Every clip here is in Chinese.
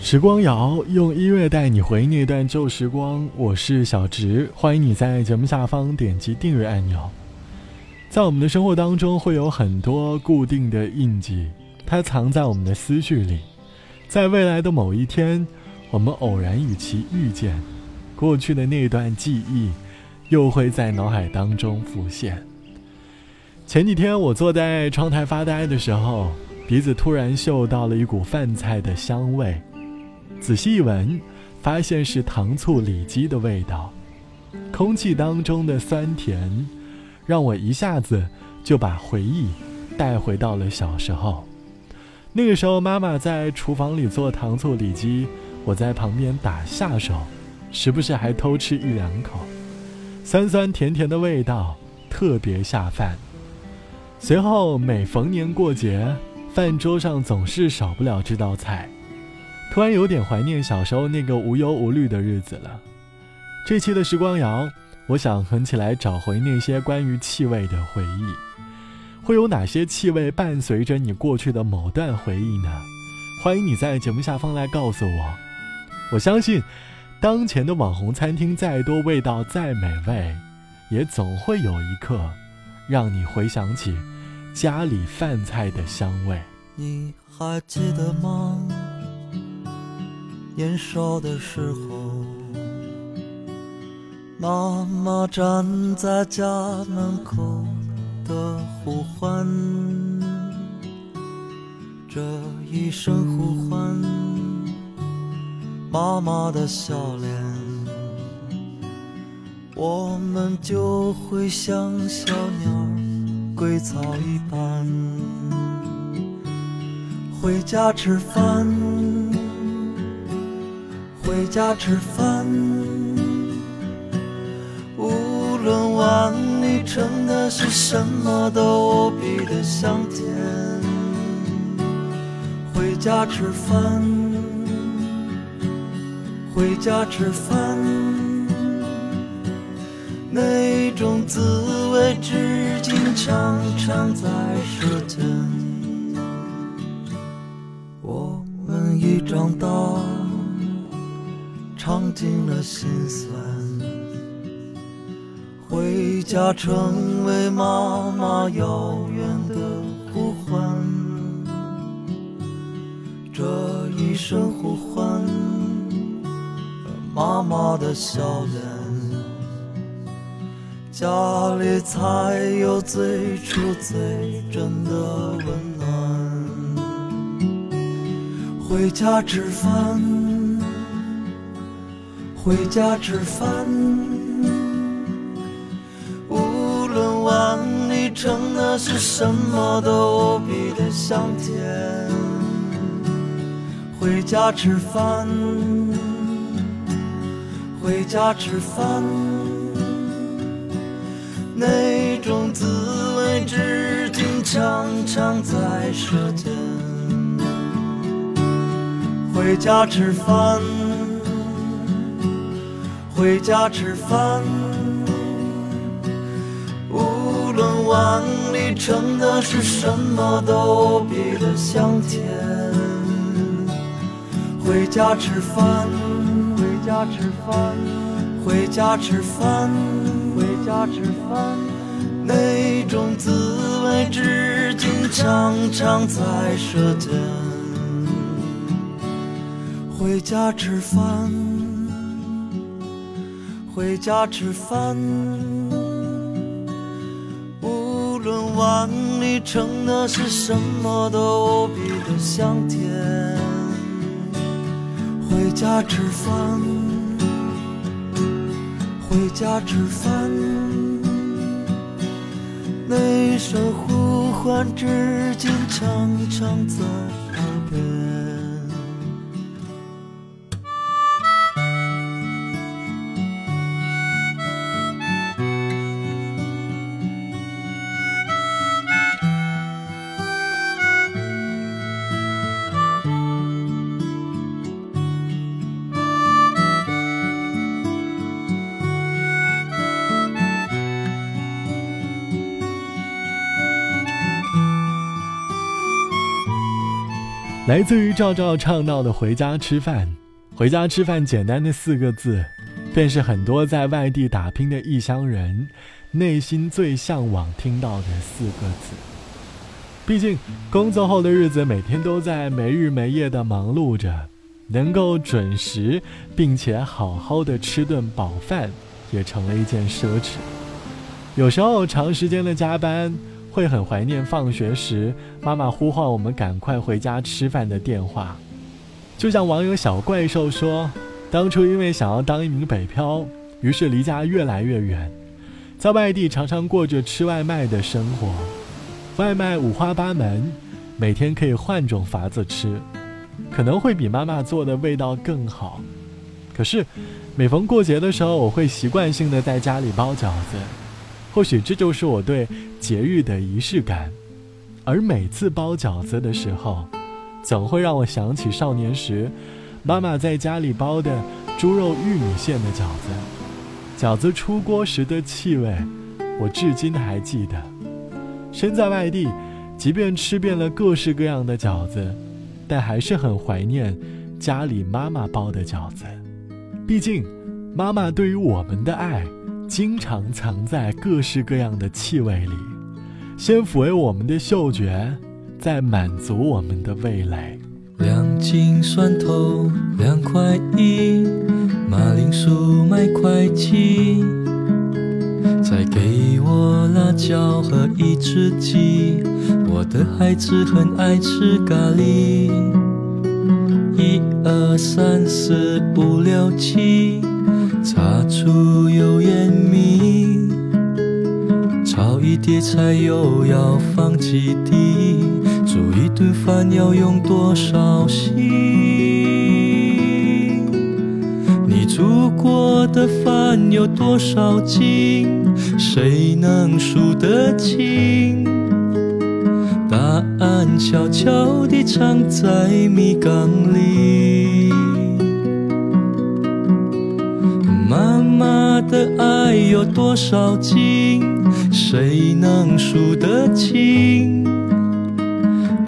时光谣用音乐带你回那段旧时光，我是小植，欢迎你在节目下方点击订阅按钮。在我们的生活当中，会有很多固定的印记，它藏在我们的思绪里。在未来的某一天，我们偶然与其遇见，过去的那段记忆，又会在脑海当中浮现。前几天我坐在窗台发呆的时候，鼻子突然嗅到了一股饭菜的香味。仔细一闻，发现是糖醋里脊的味道。空气当中的酸甜，让我一下子就把回忆带回到了小时候。那个时候，妈妈在厨房里做糖醋里脊，我在旁边打下手，时不时还偷吃一两口，酸酸甜甜的味道特别下饭。随后，每逢年过节，饭桌上总是少不了这道菜。突然有点怀念小时候那个无忧无虑的日子了。这期的时光谣，我想横起来找回那些关于气味的回忆。会有哪些气味伴随着你过去的某段回忆呢？欢迎你在节目下方来告诉我。我相信，当前的网红餐厅再多，味道再美味，也总会有一刻，让你回想起家里饭菜的香味。你还记得吗？年少的时候，妈妈站在家门口的呼唤，这一声呼唤，妈妈的笑脸，我们就会像小鸟归巢一般，回家吃饭。回家吃饭，无论碗里盛的是什么，都无比的香甜。回家吃饭，回家吃饭，那种滋味至今常常在舌尖。已长大。尝尽了心酸，回家成为妈妈遥远的呼唤。这一声呼唤，妈妈的笑脸，家里才有最初最真的温暖。回家吃饭。回家吃饭，无论碗里盛的是什么，都无比的香甜。回家吃饭，回家吃饭，那种滋味至今常常在舌尖。回家吃饭。回家吃饭，无论碗里盛的是什么，都比的香甜。回家吃饭，回家吃饭，回家吃饭，回家吃饭，那种滋味至今常常在舌尖。回家吃饭。回家吃饭，无论碗里盛的是什么，都无比的香甜。回家吃饭，回家吃饭，那声呼唤至今常常在耳边。来自于赵赵唱到的“回家吃饭”，“回家吃饭”简单的四个字，便是很多在外地打拼的异乡人内心最向往听到的四个字。毕竟，工作后的日子每天都在没日没夜的忙碌着，能够准时并且好好的吃顿饱饭，也成了一件奢侈。有时候长时间的加班。会很怀念放学时妈妈呼唤我们赶快回家吃饭的电话，就像网友小怪兽说，当初因为想要当一名北漂，于是离家越来越远，在外地常常过着吃外卖的生活，外卖五花八门，每天可以换种法子吃，可能会比妈妈做的味道更好，可是每逢过节的时候，我会习惯性的在家里包饺子。或许这就是我对节日的仪式感，而每次包饺子的时候，总会让我想起少年时妈妈在家里包的猪肉玉米馅的饺子。饺子出锅时的气味，我至今还记得。身在外地，即便吃遍了各式各样的饺子，但还是很怀念家里妈妈包的饺子。毕竟，妈妈对于我们的爱。经常藏在各式各样的气味里，先抚慰我们的嗅觉，再满足我们的味蕾。两斤蒜头两块一，马铃薯买块七，再给我辣椒和一只鸡。我的孩子很爱吃咖喱。一二三四五六七。擦出油盐米，炒一碟菜又要放几滴，煮一顿饭要用多少心？你煮过的饭有多少斤？谁能数得清？答案悄悄地藏在米缸里。妈妈的爱有多少斤？谁能数得清？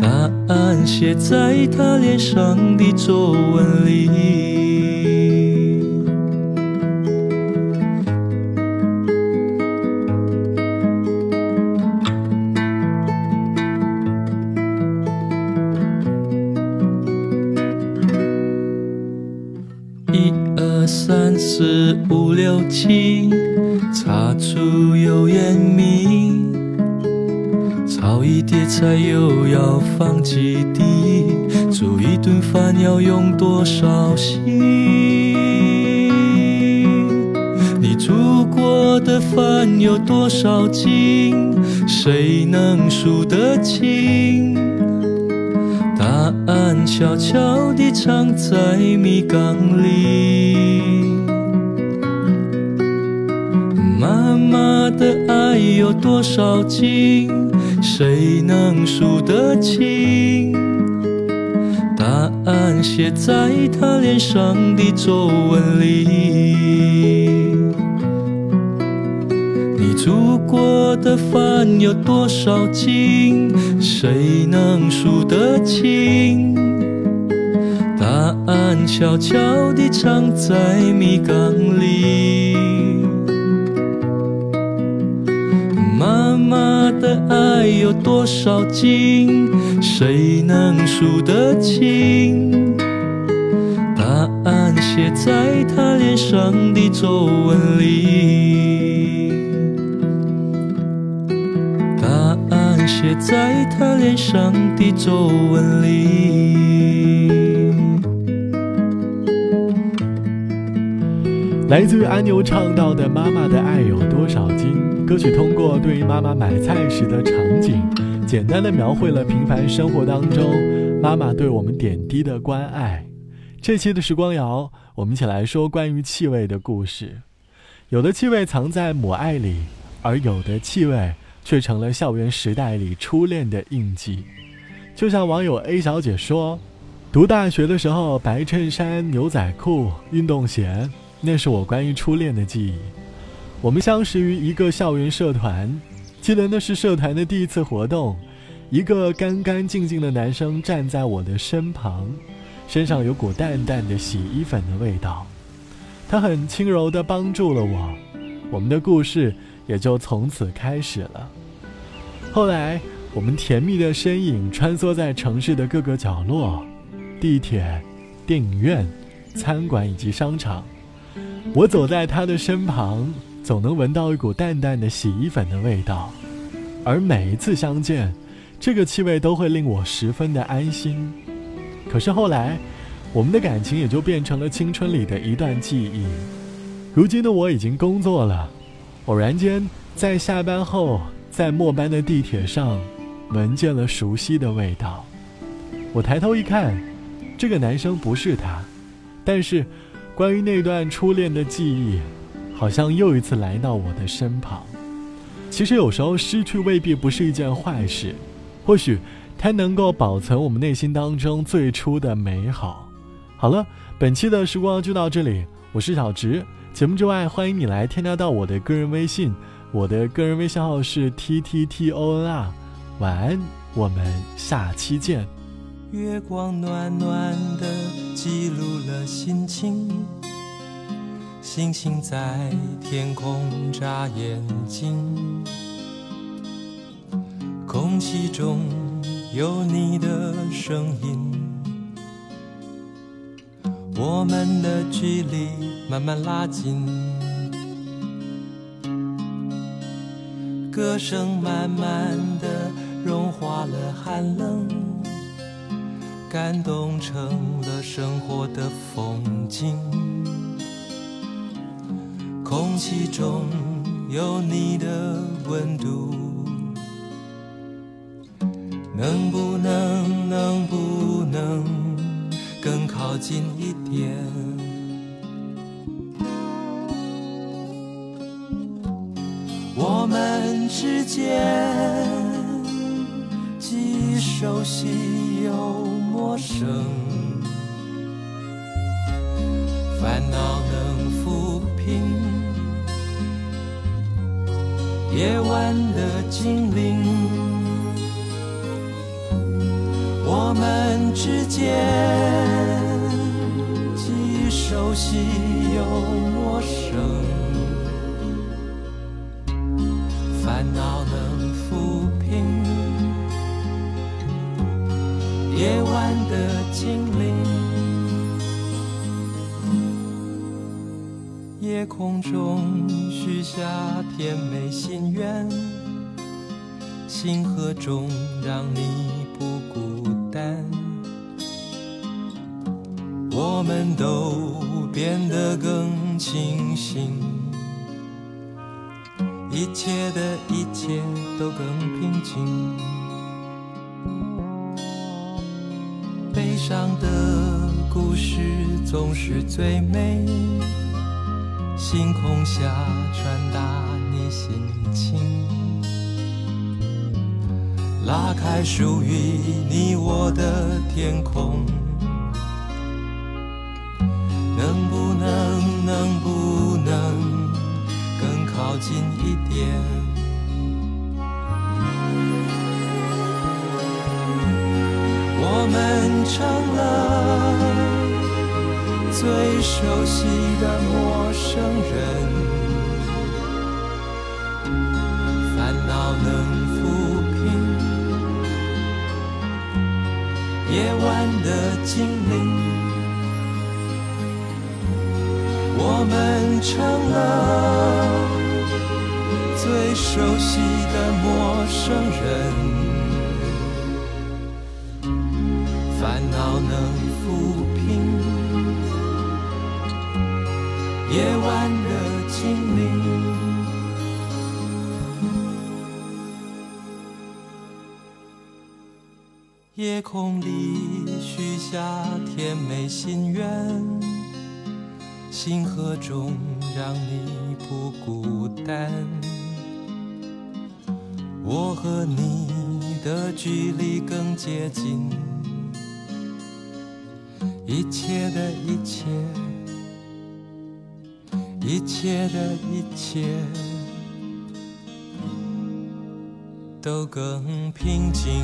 答案写在她脸上的皱纹里。五六七，擦出油盐米，炒一碟菜又要放几滴，煮一顿饭要用多少心？你煮过的饭有多少斤？谁能数得清？答案悄悄地藏在米缸里。有多少斤？谁能数得清？答案写在她脸上的皱纹里。你煮过的饭有多少斤？谁能数得清？答案悄悄地藏在米缸里。妈的爱有多少斤？谁能数得清？答案写在她脸上的皱纹里。答案写在她脸上的皱纹里。来自于阿牛唱到的《妈妈的爱有多少斤》。歌曲通过对于妈妈买菜时的场景，简单的描绘了平凡生活当中妈妈对我们点滴的关爱。这期的时光谣，我们一起来说关于气味的故事。有的气味藏在母爱里，而有的气味却成了校园时代里初恋的印记。就像网友 A 小姐说：“读大学的时候，白衬衫、牛仔裤、运动鞋，那是我关于初恋的记忆。”我们相识于一个校园社团，记得那是社团的第一次活动，一个干干净净的男生站在我的身旁，身上有股淡淡的洗衣粉的味道。他很轻柔地帮助了我，我们的故事也就从此开始了。后来，我们甜蜜的身影穿梭在城市的各个角落，地铁、电影院、餐馆以及商场。我走在他的身旁，总能闻到一股淡淡的洗衣粉的味道，而每一次相见，这个气味都会令我十分的安心。可是后来。我们的感情也就变成了青春里的一段记忆。如今的我已经工作了，偶然间在下班后，在末班的地铁上，闻见了熟悉的味道。我抬头一看，这个男生不是他，但是关于那段初恋的记忆，好像又一次来到我的身旁。其实有时候失去未必不是一件坏事，或许它能够保存我们内心当中最初的美好。好了，本期的时光就到这里，我是小直。节目之外，欢迎你来添加到我的个人微信，我的个人微信号是 t t t o n r。晚安，我们下期见。月光暖暖的记录了心情，星星在天空眨眼睛，空气中有你的声音。我们的距离慢慢拉近，歌声慢慢的融化了寒冷，感动成了生活的风景。空气中有你的温度，能不能，能不能？更靠近一点，我们之间既熟悉又陌生，烦恼夜晚的精灵，我们之间既。熟悉又陌生，夜空中许下甜美心愿，星河中让你不孤单。我们都变得更清醒，一切的一切都更平静。悲伤的故事总是最美，星空下传达你心情，拉开属于你我的天空。能不能，能不能更靠近一点？我们成了最熟悉的陌生人，烦恼能抚平夜晚的精灵。我们成了最熟悉的陌生人，烦恼能夜晚的精灵。夜空里许下甜美心愿。星河中，让你不孤单。我和你的距离更接近，一切的一切，一切的一切，都更平静。